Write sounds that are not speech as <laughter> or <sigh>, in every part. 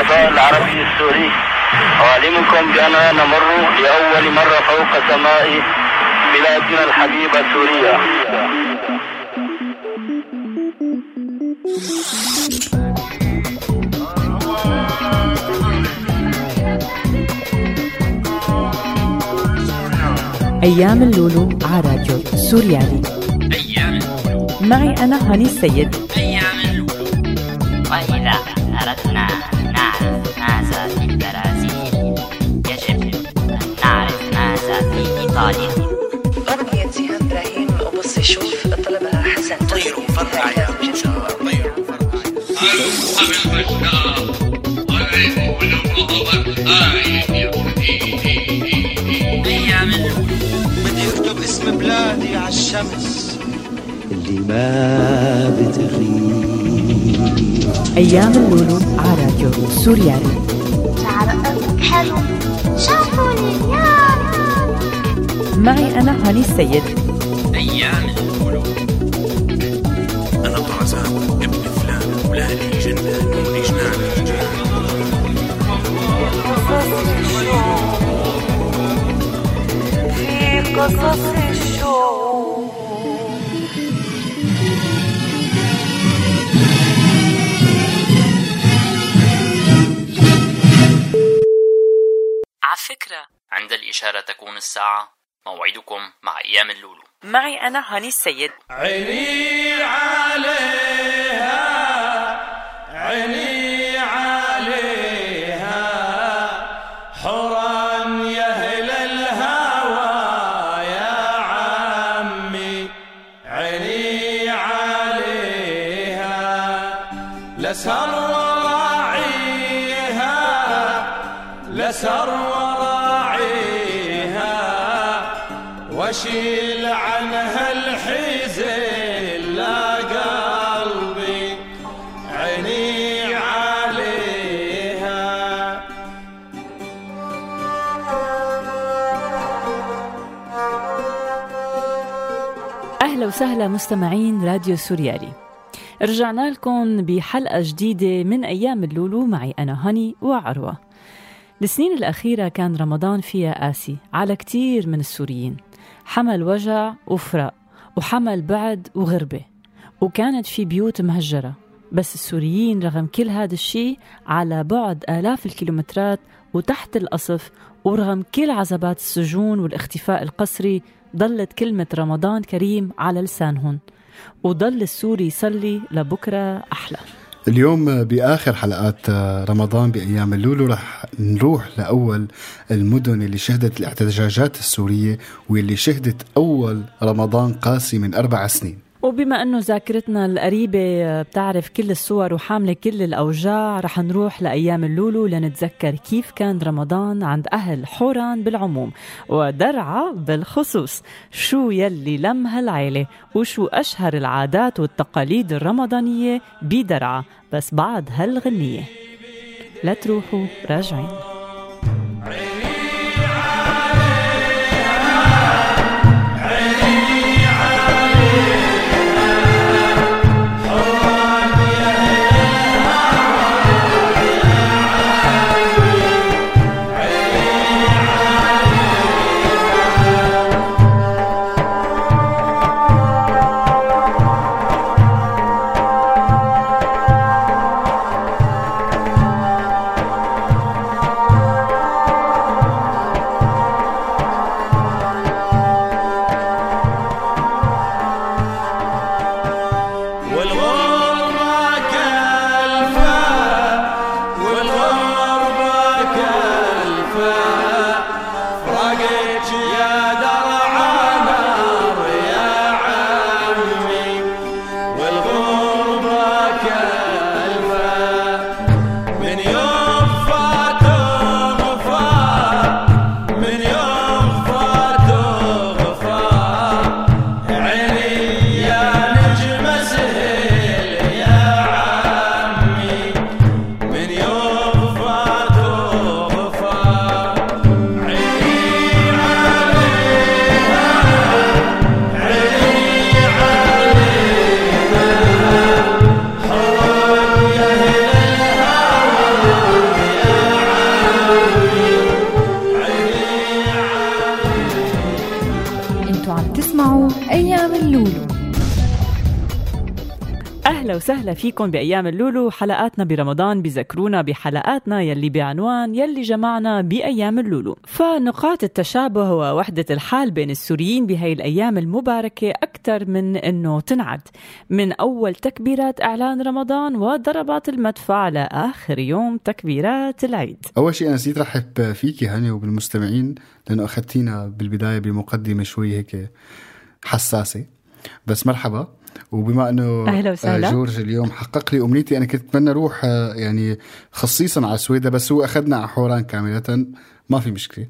الفضاء العربي السوري. أعلمكم بأننا نمر لأول مرة فوق سماء بلادنا الحبيبة سوريا. أيام اللولو على راديو سوريالي. أيام اللولو. معي أنا هاني السيد. أيام اللولو. وإذا أغنية جيهان إبراهيم وبص شوف طلبها حسن. طيروا فرقع يا بدي أكتب اسم بلادي على الشمس. اللي ما بتغيب. أيام اللولو على راديو سوريالي. معي أنا هاني السيد. أيام أنا طرزان ابن فلان ولالي جنان ولي جنان. في قصص الشوق على فكرة عند الإشارة تكون الساعة موعدكم مع أيام اللولو. معي أنا هاني السيد. عيني عليها عيني أهلا وسهلا مستمعين راديو سوريالي. رجعنا لكم بحلقة جديدة من أيام اللولو. معي أنا هاني وعروة. السنين الأخيرة كان رمضان فيها قاسي على كتير من السوريين. حمل وجع وفراق وحمل بعد وغربة وكانت في بيوت مهجرة. بس السوريين رغم كل هذا الشيء على بعد آلاف الكيلومترات وتحت القصف ورغم كل عذابات السجون والاختفاء القسري ضلت كلمة رمضان كريم على لسانهم وضل السوري يصلي لبكرة أحلى. اليوم بآخر حلقات رمضان بأيام اللولو رح نروح لأول المدن اللي شهدت الاحتجاجات السورية واللي شهدت أول رمضان قاسي من أربع سنين. وبما أنه ذاكرتنا القريبة بتعرف كل الصور وحاملة كل الأوجاع رح نروح لأيام اللولو لنتذكر كيف كان رمضان عند أهل حوران بالعموم ودرعا بالخصوص. شو يلي لم هالعيلة وشو أشهر العادات والتقاليد الرمضانية بدرعا. بس بعد هالغنية. لا تروحوا راجعين. وسهلا فيكم بأيام اللولو. حلقاتنا برمضان بذكرونا بحلقاتنا يلي بعنوان يلي جمعنا بأيام اللولو. فنقاط التشابه ووحدة الحال بين السوريين بهي الأيام المباركة أكثر من أنه تنعد. من أول تكبيرات إعلان رمضان وضربات المدفع لآخر يوم تكبيرات العيد. أول شيء أنا نسيت رحب فيكي هاني وبالمستمعين لأنه أخذتينا بالبداية بمقدمة شوي هيك حساسة. بس مرحبا. وبما أنه أهلا وسهلا. آه، جورج اليوم حقق لي أمنيتي أنا كنت أتمنى أروح آه، يعني خصيصا على سويدا بس هو أخذنا على حوران كاملة ما في مشكلة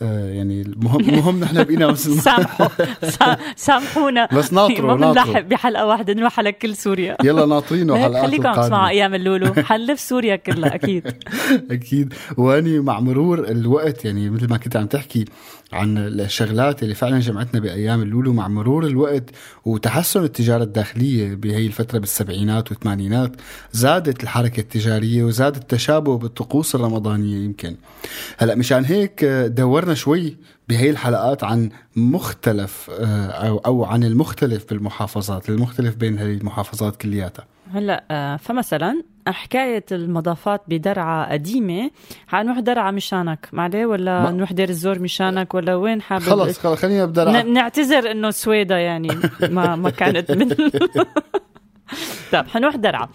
يعني المهم المهم نحن بقينا ما <laughs> سامحوا. سا- سامحونا. <laughs> بس ناطروا- ما بنلحق ناطروا. بحلقة واحدة نروح على كل سوريا. يلا ناطرينه <laughs> هيك حلقات خليكم عم. تسمعوا أيام اللولو. حنلف سوريا كلها أكيد. أكيد. وأني مع مرور الوقت يعني مثل ما كنت عم تحكي عن الشغلات اللي فعلا جمعتنا بأيام اللولو مع مرور الوقت وتحسن التجارة الداخلية بهي الفترة بالسبعينات والثمانينات زادت الحركة التجارية وزاد التشابه بالطقوس الرمضانية يمكن. هلأ مشان هيك دورنا شوي بهي الحلقات عن مختلف آه، أو أو عن المختلف بالمحافظات المختلف بين هذه المحافظات كلياتها. هلا آه، فمثلا حكاية المضافات بدرعا قديمة حنروح درعا مشانك معلي؟ ولا ما- نروح دير الزور مشانك؟ ولا وين حابب؟ خلص خلص خلينا ن- نعتذر إنه سويدا يعني ما ما كانت <laughs> من <laughs> طيب حنروح درعا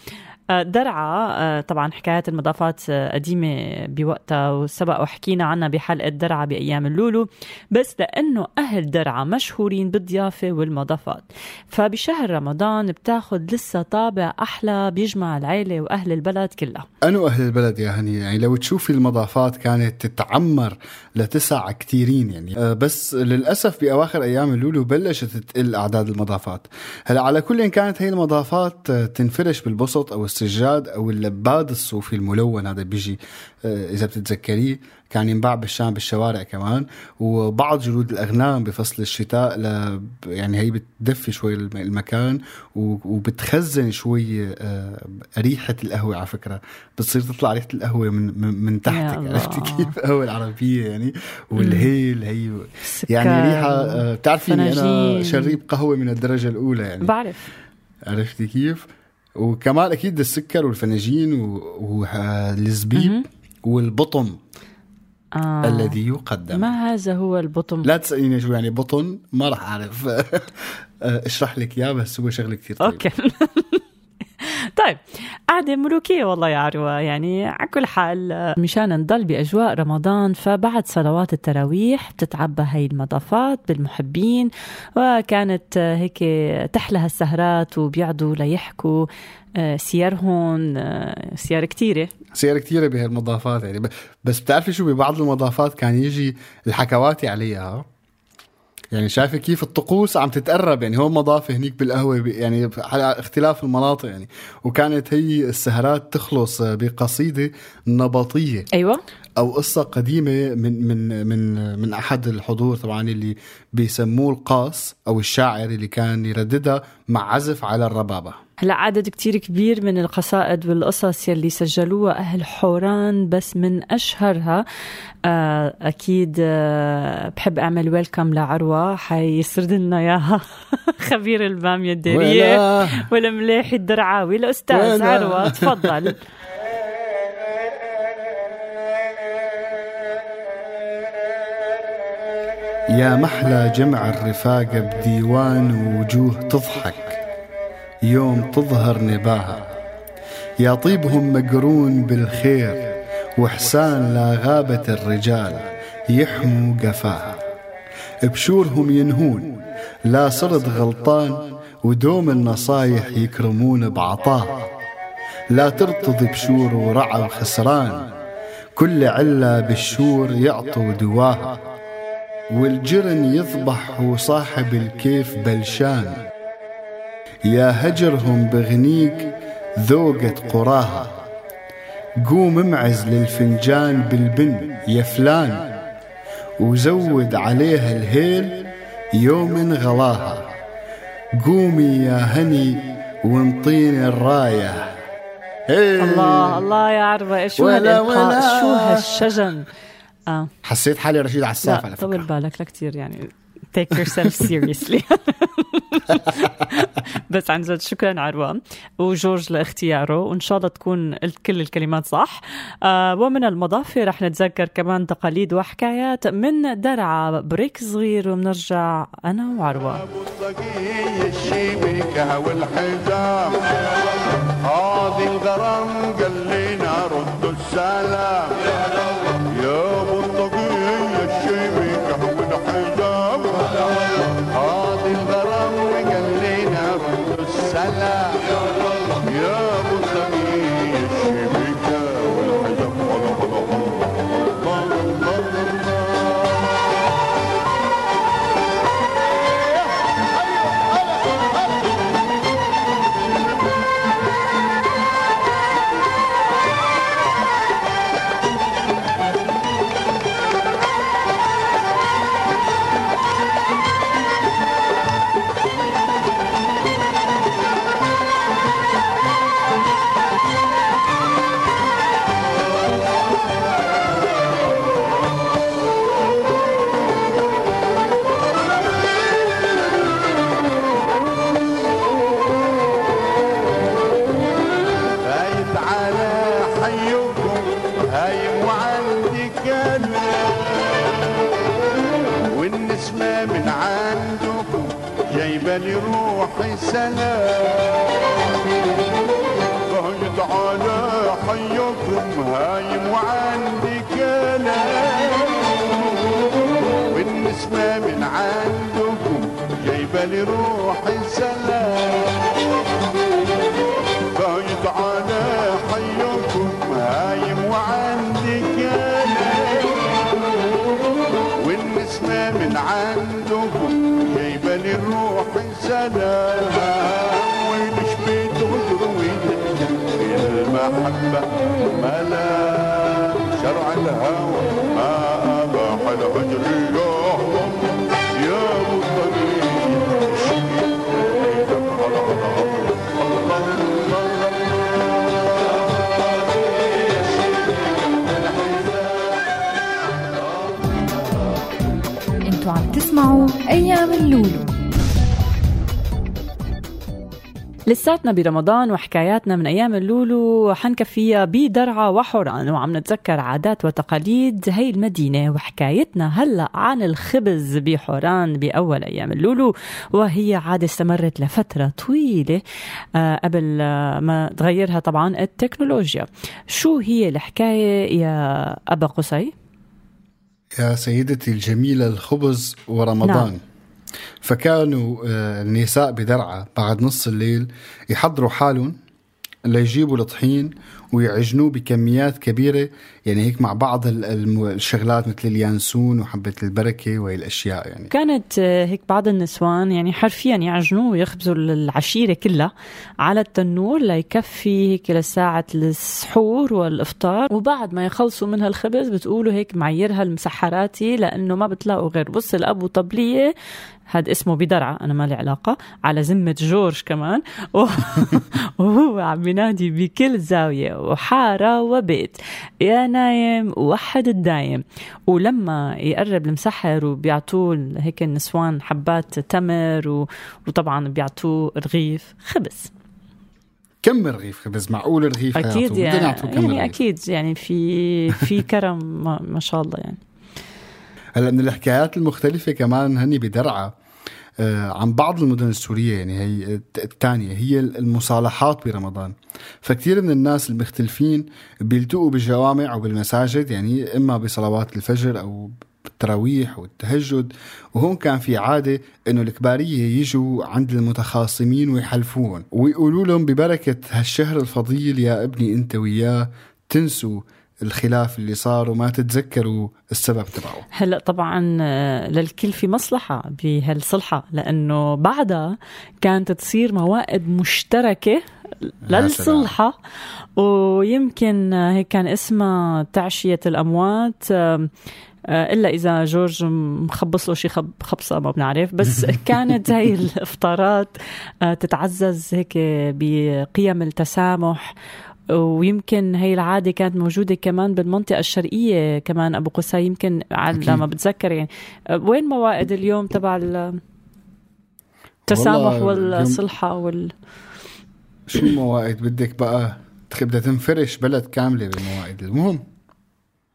درعا آه، طبعا حكايات المضافات آه، قديمة بوقتها وسبق وحكينا عنها بحلقة درعا بأيام اللولو. بس لأنه أهل درعا مشهورين بالضيافة والمضافات. فبشهر رمضان بتاخد لسه طابع أحلى بيجمع العيلة وأهل البلد كلها. أنو أهل البلد يا هني يعني لو تشوفي المضافات كانت تتعمر لتسع كتيرين يعني. بس للأسف بأواخر أيام اللولو بلشت تقل أعداد المضافات. هلأ على كل إن كانت هي المضافات آه، تنفرش بالبسط أو السجاد أو اللباد الصوفي الملون هذا بيجي آه، إذا بتتذكريه كان ينباع بالشام بالشوارع كمان وبعض جلود الأغنام بفصل الشتاء ل يعني هي بتدفي شوي الم- المكان و- وبتخزن شوي آه، ريحة القهوة على فكرة بتصير تطلع ريحة القهوة من من, تحتك. عرفتي كيف <laughs> القهوة العربية يعني والهيل هي يعني ريحة آه، بتعرفي أنا فناجين. شريب قهوة من الدرجة الأولى يعني بعرف عرفتي كيف؟ وكمان أكيد السكر والفناجين والزبيب. والبطن آه. الذي يقدم. ما هذا هو البطن؟ لا تسأليني شو يعني بطن ما راح أعرف. <laughs> اشرح لك إياه بس هو شغله كثير طيب. okay. <laughs> <laughs> طيب قعدة ملوكية والله يا عروة يعني على كل حال مشان نضل بأجواء رمضان فبعد صلوات التراويح بتتعبى هاي المضافات بالمحبين وكانت هيك تحلى هالسهرات وبيقعدوا ليحكوا آه، سيرهم آه، كتيرة. سيارة كثيرة بهالمضافات يعني بس بتعرفي شو ببعض المضافات كان يجي الحكواتي عليها يعني شايفة كيف الطقوس عم تتقرب يعني هو مضافه هنيك بالقهوة يعني على اختلاف المناطق يعني. وكانت هي السهرات تخلص بقصيدة نبطية. أيوة. أو قصة قديمة من من من من أحد الحضور طبعا اللي بيسموه القاص أو الشاعر اللي كان يرددها مع عزف على الربابة. هلا عدد كتير كبير من القصائد والقصص يلي سجلوها أهل حوران بس من أشهرها آه، أكيد آه، بحب أعمل ويلكم لعروة. حيسرد لنا إياها. <laughs> خبير البامية الديرية ولا والملاحي الدرعاوي. الأستاذ. عروة تفضل. <laughs> يا محلى جمع الرفاقة بديوان ووجوه تضحك. يوم تظهر نباها. يا طيبهم مقرون بالخير وحسان لا غابة الرجال يحموا قفاها بشورهم ينهون لا صرت غلطان ودوم النصايح يكرمون بعطاها. لا ترتضي بشور ورعى وخسران كل علة بالشور يعطوا دواها. والجرن يذبح وصاحب الكيف بلشان يا هجرهم بغنيك ذوقت قراها قوم امعز للفنجان بالبن يا فلان وزود عليها الهيل يوم غلاها. قومي يا هني وانطيني الراية. إيه. الله الله يا عروة شو هالإلقاء. شو هالشجن؟ آه. حسيت حالي رشيد عساف على طول فكرة. بالك لا كثير يعني. Take yourself seriously. <laughs> <laughs> بس عن جد شكرا عروة وجورج لاختياره وإن شاء الله تكون قلت كل الكلمات صح. آه ومن المضافة رح نتذكر كمان تقاليد وحكايات من درعا بريك صغير وبنرجع أنا وعروة. هذه الغرام قال لنا ردوا السلام. ردوا حيكم هايم وعندك أنا. والنسمة من عندكم جايبة لي روحي سلام. خايف على حيكم هايم وعندك أنا. والنسمة من عندكم جايبة لي روحي سلام. فايت على حيكم الروح سلام وليش بتغدر وتقدر المحبة ملا شرع الهوى ما أباح الهجر يا عم تسمعوا أيام اللولو. لساتنا برمضان وحكاياتنا من أيام اللولو حنكفيها بدرعا وحوران وعم نتذكر عادات وتقاليد هي المدينة وحكايتنا هلأ عن الخبز بحوران بأول أيام اللولو وهي عادة استمرت لفترة طويلة آه، قبل آه، ما تغيرها طبعا التكنولوجيا. شو هي الحكاية يا أبا قصي؟ يا سيدتي الجميلة الخبز ورمضان. نعم. فكانوا آه، النساء بدرعا بعد نص الليل يحضروا حالهم ليجيبوا الطحين ويعجنوه بكميات كبيرة. يعني هيك مع بعض الشغلات مثل اليانسون وحبة البركة وهي الأشياء يعني. كانت آه، هيك بعض النسوان يعني حرفيا يعجنوه ويخبزوا العشيرة كلها على التنور ليكفي هيك لساعة السحور والإفطار. وبعد ما يخلصوا منها الخبز بتقولوا هيك معيرها المسحراتي لأنه ما بتلاقوا غير. بص الأب وطبلية هذا اسمه بدرعة أنا ما لي علاقة على ذمة جورج كمان. <laughs> وهو عم ينادي بكل زاوية. وحارة وبيت. يا نايم وحد الدايم. ولما يقرب المسحر وبيعطوه هيك النسوان حبات تمر و... وطبعا بيعطوه رغيف خبز. كم رغيف خبز؟ معقول رغيف أكيد يعني, يعني أكيد يعني في في <laughs> كرم ما, ما شاء الله يعني. هلا من الحكايات المختلفة كمان هني بدرعا. آه، عن بعض المدن السورية يعني هي الت- الثانية هي المصالحات برمضان. فكتير من الناس المختلفين بيلتقوا بالجوامع أو بالمساجد يعني إما بصلوات الفجر أو بالتراويح والتهجد وهون كان في عادة إنه الكبارية يجوا عند المتخاصمين ويحلفوهم ويقولوا لهم ببركة هالشهر الفضيل يا ابني أنت وياه تنسوا الخلاف اللي صار وما تتذكروا السبب تبعه. هلا طبعا آه، للكل في مصلحة بهالصلحة لأنه بعدها كانت تصير موائد مشتركة للصلحة. ويمكن آه، هيك كان اسمها تعشية الأموات آم، آه، إلا إذا جورج مخبص له شي خب خبصة ما بنعرف. بس <laughs> كانت هاي الأفطارات تتعزز هيك بقيم التسامح ويمكن هي العادة كانت موجودة كمان بالمنطقة الشرقية كمان أبو قصي يمكن على ما بتذكر يعني. وين موائد اليوم تبع التسامح والصلحة وال شو الموائد بدك بقى؟ بدها تنفرش بلد كاملة بالموائد المهم.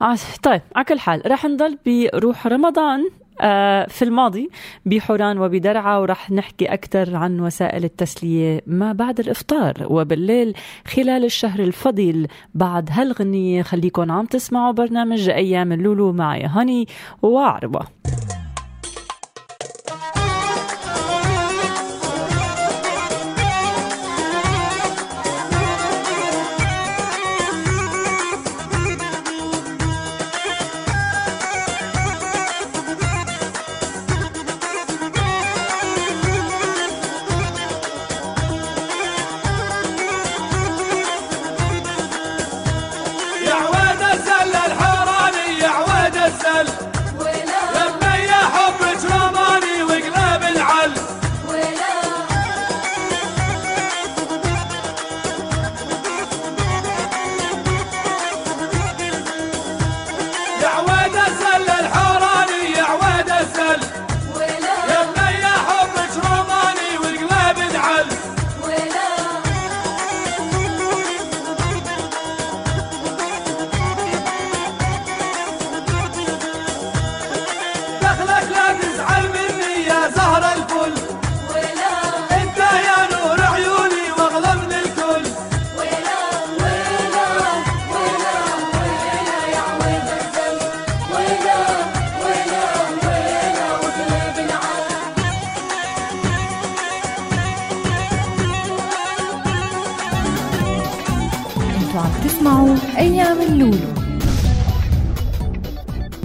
آه طيب على كل حال رح نضل بروح رمضان. في الماضي بحوران وبدرعا ورح نحكي أكثر عن وسائل التسلية ما بعد الإفطار. وبالليل خلال الشهر الفضيل بعد هالغنية خليكن عم تسمعوا برنامج أيام اللولو معي هاني وعربة.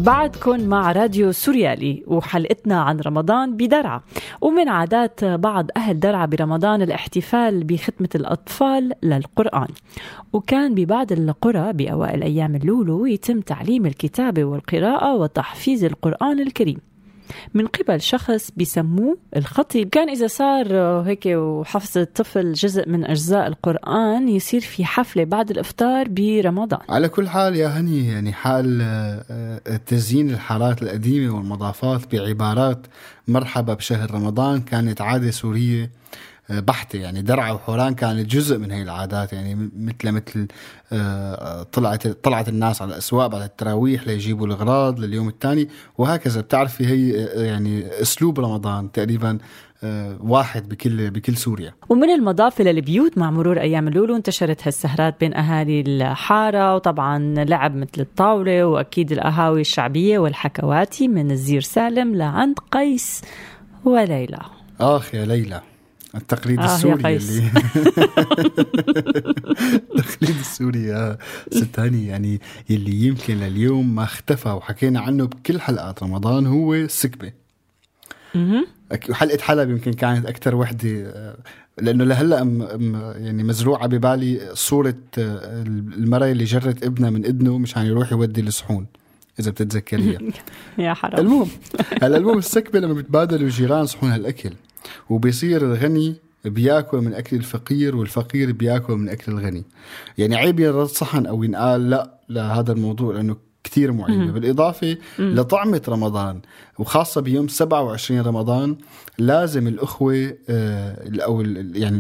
بعدكم مع راديو سوريالي وحلقتنا عن رمضان بدرعا. ومن عادات بعض أهل درعا برمضان الاحتفال بختمة الأطفال للقرآن. وكان ببعض القرى بأوائل أيام اللولو يتم تعليم الكتابة والقراءة وتحفيظ القرآن الكريم. من قبل شخص بيسموه الخطيب. كان إذا صار هيك وحفظ الطفل جزء من أجزاء القرآن يصير في حفلة بعد الإفطار برمضان. على كل حال يا هني يعني حال آه، آه، تزيين الحارات القديمة والمضافات بعبارات مرحبا بشهر رمضان كانت عادة سورية بحتة يعني درعا وحوران كانت جزء من هي العادات يعني مثل مثل آه، طلعت طلعت الناس على الأسواق بعد التراويح ليجيبوا الأغراض لليوم الثاني وهكذا. بتعرفي هي آه، يعني أسلوب رمضان تقريبا آه، واحد بكل بكل سوريا. ومن المضافة للبيوت مع مرور أيام اللولو انتشرت هالسهرات بين أهالي الحارة وطبعا لعب مثل الطاولة وأكيد القهاوي الشعبية والحكواتي من الزير سالم لعند قيس وليلى. آخ يا ليلى. التقليد آه السوري. اللي <laughs> التقليد السوري يا ست هاني يعني اللي يمكن لليوم ما اختفى وحكينا عنه بكل حلقات. رمضان هو. أك- حلقة حلب يمكن كانت أكثر وحدة آه، لأنه لهلأ يعني مزروعة ببالي صورة آه، المرأة اللي جرت ابنها من إذنه مشان يروح يودي الصحون إذا بتتذكريها <laughs> يا حرام. المهم هلا المهم السكبة لما بتبادلوا الجيران صحون هالأكل. وبيصير الغني بياكل من أكل الفقير والفقير بياكل من أكل الغني يعني عيب ينرد صحن أو ينقال لا لهذا الموضوع لأنه كثير. بالإضافة مم. لطعمة رمضان وخاصة بيوم 27 رمضان لازم الأخوة آه، ال- يعني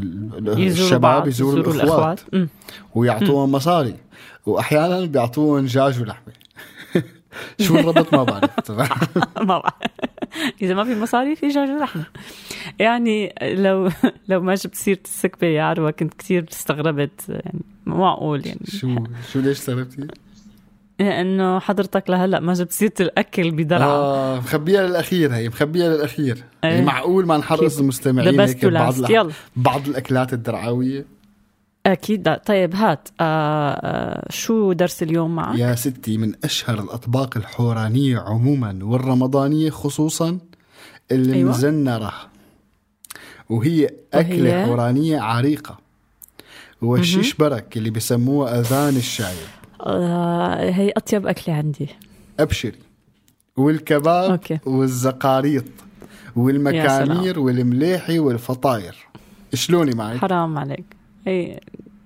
الشباب يزوروا الأخوات. مم. ويعطوهم مصاري وأحيانا بيعطوهم دجاج ولحمة <laughs> شو الربط ما بعرف <laughs> ما بعرف. <laughs> اذا ما في مصاري في دجاج ولحمه يعني لو <laughs> لو ما جبت سيرة السكبة يا عروة كنت كثير استغربت يعني مو معقول يعني شو شو ليش استغربتي؟ انه حضرتك لهلأ ما جبت سيرة الأكل بدرعا آه مخبيها للأخير هي مخبيها للأخير إيه. يعني معقول ما نحرص. المستمعين هيك بعض يلا. بعض الأكلات الدرعاوية أكيد. لا. طيب هات آه آه شو درس اليوم معك؟ يا ستي من أشهر الأطباق الحورانية عموما والرمضانية خصوصا المزنره وهي أكلة وهي؟ حورانية عريقة. والشيش برك اللي بسموها أذان الشايب. آه هي أطيب أكلة عندي. أبشري. والكباب أوكي. والزقاريط. والمكانير والمليحي والفطاير. شلوني معك؟ حرام عليك. هي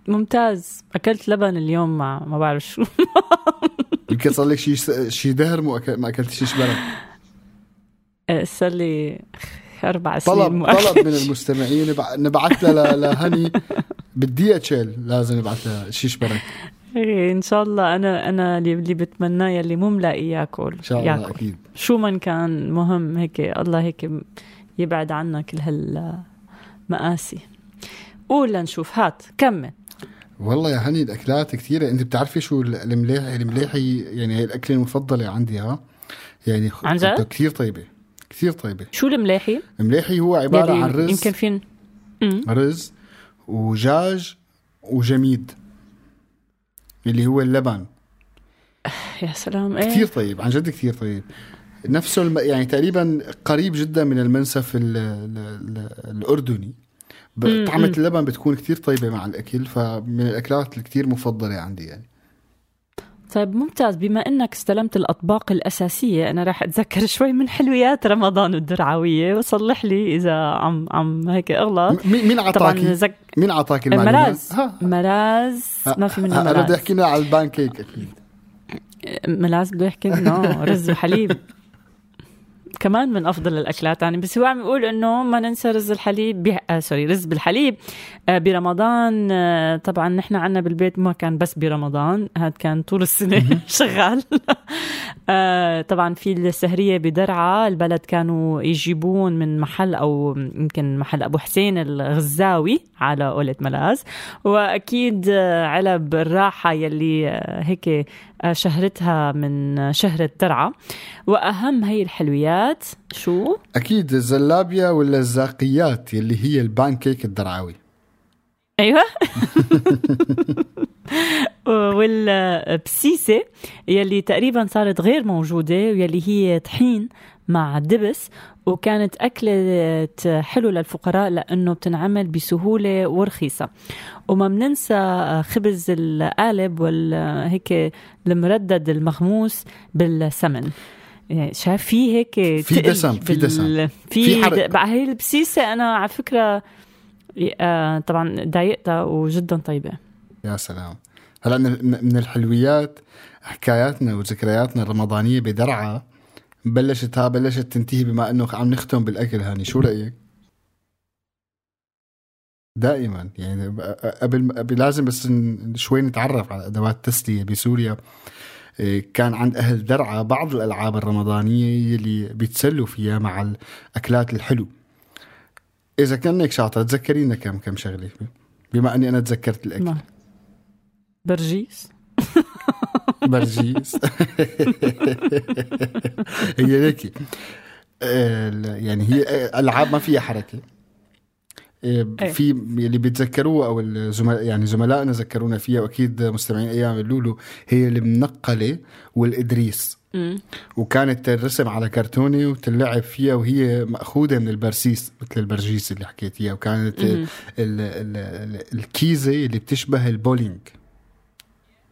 ممتاز. أكلت لبن اليوم مع ما بعرف شو. <laughs> يمكن صار لك شي شي دهر مو أكل ما اكلت شي شبرك آه، صار لي أربع سنين طلب. طلب من المستمعين نبع- نبعث لها لهني. بالدي اتش ال لازم نبعث لها شي شبرك إيه، إن شاء الله. أنا أنا اللي اللي بتمناه يلي مو ملاقي ياكل إن شاء الله ياكل. أكيد. شو من كان مهم هيك الله هيك يبعد عنا كل هالمآسي قول لنشوف. هات كمل. والله يا هني الأكلات كثيرة. أنت بتعرفي شو ال- المليحي المليحي يعني هي الأكلة المفضلة عندي ها. يعني عن جد؟ كثير طيبة كثير طيبة. شو الملاحي؟ المليحي هو عبارة يلي عن رز. يمكن فين. رز ودجاج وجميد اللي هو اللبن. يا سلام إيه؟ كثير طيب عن جد كثير طيب. نفسه الم... يعني تقريبا قريب جدا من المنسف ال... ال... ال... الأردني. طعمة. اللبن بتكون كثير طيبة مع الأكل فمن الأكلات الكثير مفضلة عندي يعني. طيب ممتاز. بما إنك استلمت الأطباق الأساسية أنا راح أتذكر شوي من حلويات رمضان الدرعوية. وصلح لي إذا عم عم هيك أغلط. مين عطاكي زك... مين عطاك المعلومات؟ مراز. ها. مراز. ما في منه ها، أنا بدي مراز. أحكي لنا على البان كيك أكيد ملاز بده يحكي انه رز وحليب. كمان من أفضل الأكلات. يعني بس هو عم يقول إنه ما ننسى رز الحليب بي... آه sorry رز بالحليب آه برمضان آه طبعا نحن عنا بالبيت ما كان بس برمضان هذا كان طول السنة <laughs> شغال. آه طبعا في السهرية بدرعا البلد كانوا يجيبون من محل أو يمكن محل أبو حسين الغزاوي على قولة ملاز وأكيد آه، علب الراحة يلي آه، هيك شهرتها من شهرة درعا وأهم هي الحلويات شو؟ أكيد الزلابيا ولا الزاقيات اللي هي البان كيك الدرعاوي. أيوة. <laughs> والبسيسة يلي تقريبا صارت غير موجودة ويلي هي طحين مع دبس. وكانت أكلة حلو للفقراء لأنه بتنعمل بسهولة ورخيصة. وما بننسى خبز القالب والهيك المردد المغموس بالسمن. يعني شايف في هيك في دسم، في دسم. في, بقى هي البسيسة أنا على فكرة آه، طبعا ضايقتها وجدا طيبة. يا سلام. هلا من من الحلويات حكاياتنا وذكرياتنا الرمضانية بدرعا. بلشت ها بلشت تنتهي بما إنه عم نختم بالأكل هاني. شو رأيك؟ دائما. يعني قبل لازم بس شوي نتعرف على أدوات التسلية بسوريا. إيه، كان عند أهل درعا بعض الألعاب الرمضانية اللي بيتسلوا فيها مع الأكلات الحلو. إذا كانك شاطره تذكرينا كم كم شغلة. بما إني أنا تذكرت الأكل. برجيس. <laughs> برجيس هي هيك يعني هي العاب ما فيها حركه إيه. في اللي بيتذكروه أو الزملاء يعني زملائنا ذكرونا فيها واكيد مستمعين أيام اللولو هي المنقله والادريس مم. وكانت الرسم على كرتونه وتلعب فيها وهي مأخوذة من البرسيس مثل البرجيس اللي وكانت. ال ال ال الكيزة اللي بتشبه البولينج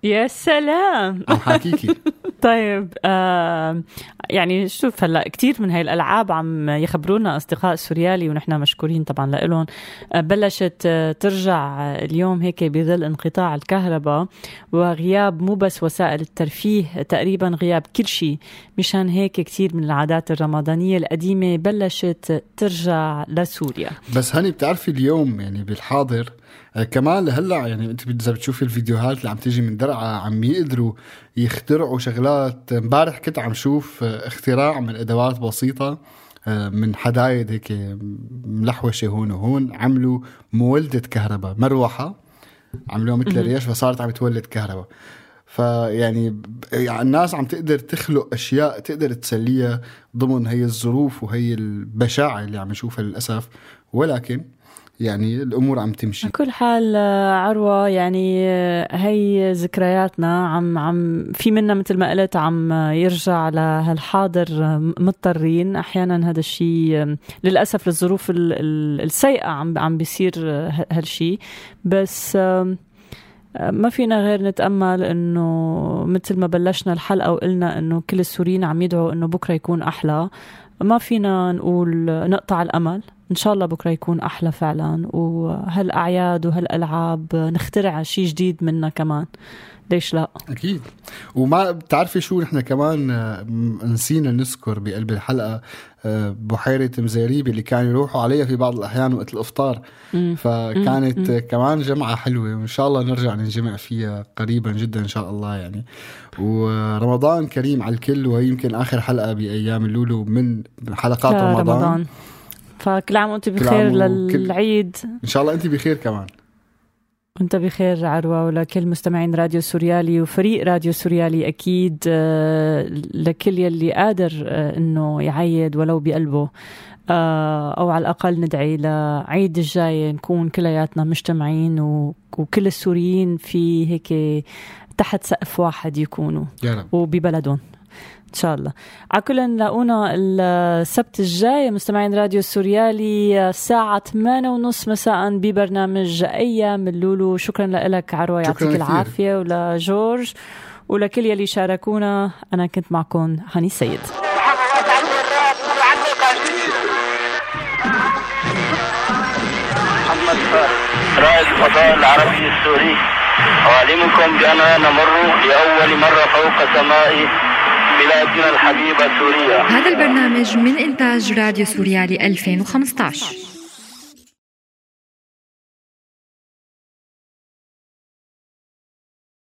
يا سلام. عم حاكيكي <laughs> طيب آه يعني شوف هلا كثير من هاي الألعاب عم يخبرونا أصدقاء سوريالي ونحن مشكورين طبعا لهم آه بلشت آه ترجع آه، اليوم هيك بظل انقطاع الكهرباء وغياب مو بس وسائل الترفيه تقريبا غياب كل شيء. مشان هيك كثير من العادات الرمضانية القديمة بلشت ترجع لسوريا. بس هاني بتعرفي اليوم يعني بالحاضر آه، كمان لهلا يعني انت اذا بتشوفي الفيديوهات اللي عم تيجي من درعا عم يقدروا يخترعوا شغلات. امبارح كنت عم شوف آه، اختراع من أدوات بسيطة آه، من حدايد هيك ملحوشة هون وهون عملوا مولدة كهرباء مروحة. عملوها مثل. ريش فصارت عم تولد كهرباء. فيعني يعني الناس عم تقدر تخلق أشياء تقدر تسليها ضمن هي الظروف وهي البشاعة اللي عم نشوفها للأسف. ولكن يعني الأمور عم تمشي. على كل حال آه، عروة يعني آه، هي ذكرياتنا عم عم في منا مثل ما قلت عم يرجع لهالحاضر آه، مضطرين. أحيانا هذا الشيء للأسف للظروف ال- ال- السيئة عم عم بيصير هالشيء بس ما فينا غير نتأمل إنه مثل ما بلشنا الحلقة وقلنا إنه كل السوريين عم يدعوا إنه بكرة يكون أحلى ما فينا نقول نقطع الأمل. إن شاء الله بكرة يكون أحلى فعلا. وهالأعياد وهالألعاب نخترع شيء جديد منها كمان. ليش لا؟ أكيد. وما بتعرفي شو نحن كمان آه، نسينا نذكر بقلب الحلقة آه، بحيرة مزاريبي اللي كانوا يروحوا عليها في بعض الأحيان وقت الإفطار. مم. فكانت مم. كمان جمعة حلوة وإن شاء الله نرجع ننجمع فيها قريبا جدا إن شاء الله يعني. ورمضان كريم على الكل وهي يمكن آخر حلقة بأيام اللولو من حلقات رمضان, رمضان. فكل عام وانت بخير للعيد. إن شاء الله أنت بخير كمان. وانت بخير عروة ولكل مستمعين راديو سوريالي وفريق راديو سوريالي أكيد آه، لكل يلي قادر آه، إنه يعيد ولو بقلبه. آه، أو على الأقل ندعي لعيد الجاي نكون كلياتنا مجتمعين وكل السوريين في هيك تحت سقف واحد يكونوا. يا رب. وببلدهم. إن شاء الله. على كل لاقونا السبت الجاي مستمعين راديو السوريالي الساعة 8 ونص مساء ببرنامج أيام اللولو. شكرا لك عروة يعطيك. العافية. ولجورج ولكل يلي شاركونا أنا كنت معكم هاني السيد محمد فارس رائد الفضاء العربي السوري. أعلمكم بأننا نمر لأول مرة فوق سماء بلادنا الحبيبة سوريا. هذا البرنامج من إنتاج راديو سوريالي 2015